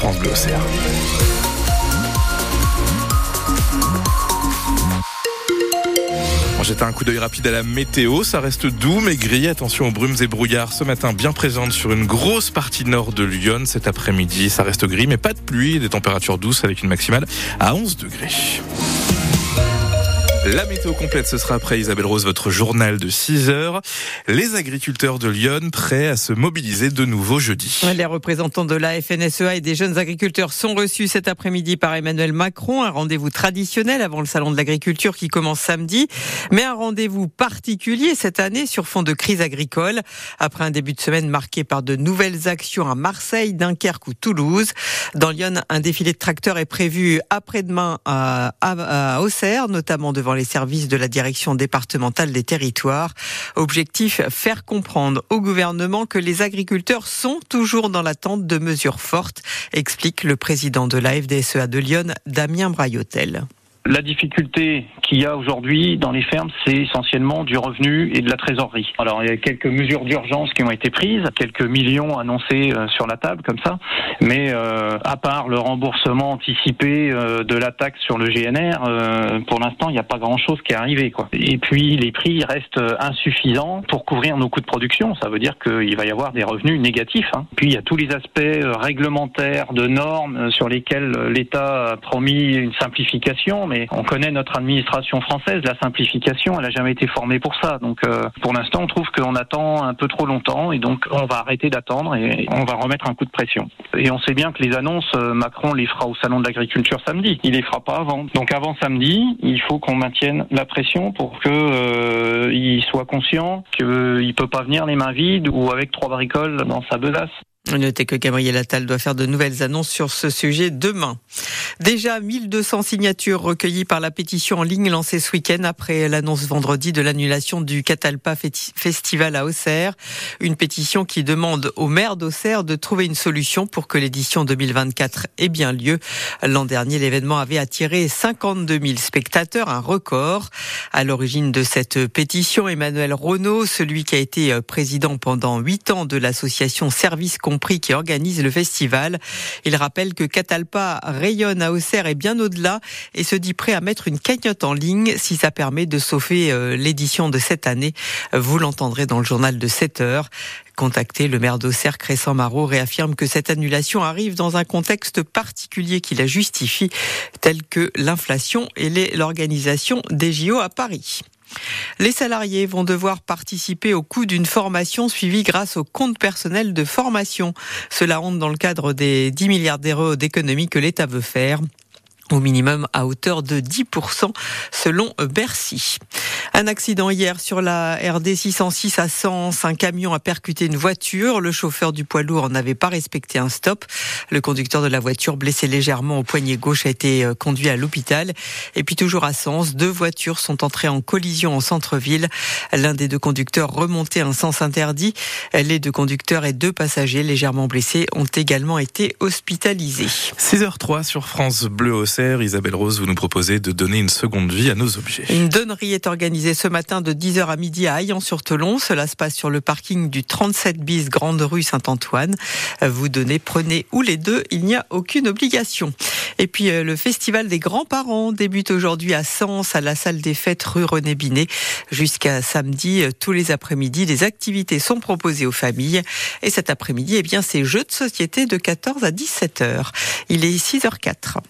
France Bleu. On jette un coup d'œil rapide à la météo. Ça reste doux mais gris. Attention aux brumes et brouillards ce matin bien présentes sur une grosse partie nord de Lyon. Cet après-midi, ça reste gris mais pas de pluie. Des températures douces avec une maximale à 11 degrés. La météo complète, ce sera après Isabelle Rose, votre journal de 6 heures. Les agriculteurs de Lyon prêts à se mobiliser de nouveau jeudi. Les représentants de la FNSEA et des jeunes agriculteurs sont reçus cet après-midi par Emmanuel Macron. Un rendez-vous traditionnel avant le salon de l'agriculture qui commence samedi. Mais un rendez-vous particulier cette année sur fond de crise agricole. Après un début de semaine marqué par de nouvelles actions à Marseille, Dunkerque ou Toulouse. Dans Lyon, un défilé de tracteurs est prévu après-demain à, à Auxerre, notamment devant les services de la direction départementale des territoires. Objectif, faire comprendre au gouvernement que les agriculteurs sont toujours dans l'attente de mesures fortes, explique le président de la FDSEA de Lyon, Damien Braillotel. La difficulté qu'il y a aujourd'hui dans les fermes, c'est essentiellement du revenu et de la trésorerie. Alors il y a quelques mesures d'urgence qui ont été prises, quelques millions annoncés euh, sur la table comme ça, mais euh, à part le remboursement anticipé euh, de la taxe sur le GNR, pour l'instant il n'y a pas grand-chose qui est arrivé. Et puis les prix restent insuffisants pour couvrir nos coûts de production. Ça veut dire qu'il va y avoir des revenus négatifs. Hein. Puis il y a tous les aspects réglementaires, de normes sur lesquels l'État a promis une simplification mais on connaît notre administration française, la simplification, elle n'a jamais été formée pour ça. Donc euh, pour l'instant, on trouve qu'on attend un peu trop longtemps et donc on va arrêter d'attendre et on va remettre un coup de pression. Et on sait bien que les annonces, euh, Macron les fera au salon de l'agriculture samedi. Il les fera pas avant. Donc avant samedi, il faut qu'on maintienne la pression pour que euh, soit conscient qu'il peut pas venir les mains vides ou avec trois bricoles dans sa besace. Notez que Gabriel Attal doit faire de nouvelles annonces sur ce sujet demain. Déjà 1200 signatures recueillies par la pétition en ligne lancée ce week-end après l'annonce vendredi de l'annulation du Catalpa Festival à Auxerre. Une pétition qui demande au maire d'Auxerre de trouver une solution pour que l'édition 2024 ait bien lieu. L'an dernier, l'événement avait attiré 52 000 spectateurs, un record. À l'origine de cette pétition, Emmanuel Renault, celui qui a été président pendant huit ans de l'association Service Compris qui organise le festival. Il rappelle que Catalpa rayonne Auxerre et bien au-delà et se dit prêt à mettre une cagnotte en ligne si ça permet de sauver euh, l'édition de cette année. Vous l'entendrez dans le journal de 7 heures. Contacté, le maire d'Auxerre, Crescent Marot, réaffirme que cette annulation arrive dans un contexte particulier qui la justifie, tel que l'inflation et l'organisation des JO à Paris. Les salariés vont devoir participer au coût d'une formation suivie grâce au compte personnel de formation. Cela rentre dans le cadre des 10 milliards d'euros d'économies que l'État veut faire au minimum à hauteur de 10% selon Bercy. Un accident hier sur la RD 606 à Sens. Un camion a percuté une voiture. Le chauffeur du poids lourd n'avait pas respecté un stop. Le conducteur de la voiture, blessé légèrement au poignet gauche, a été euh, conduit à l'hôpital. Et puis toujours à Sens, deux voitures sont entrées en collision en centre-ville. L'un des deux conducteurs remontait un sens interdit. Les deux conducteurs et deux passagers légèrement blessés ont également été hospitalisés. 6h03 sur France Bleu au Isabelle Rose, vous nous proposez de donner une seconde vie à nos objets. Une donnerie est organisée ce matin de 10h à midi à Aillan-sur-Thelon. Cela se passe sur le parking du 37 bis Grande Rue Saint-Antoine. Vous donnez, prenez ou les deux, il n'y a aucune obligation. Et puis euh, le festival des grands-parents débute aujourd'hui à Sens, à la salle des fêtes rue René Binet. Jusqu'à samedi, euh, tous les après-midi, des activités sont proposées aux familles. Et cet après-midi, eh bien, c'est jeux de société de 14 à 17 h Il est 6h04.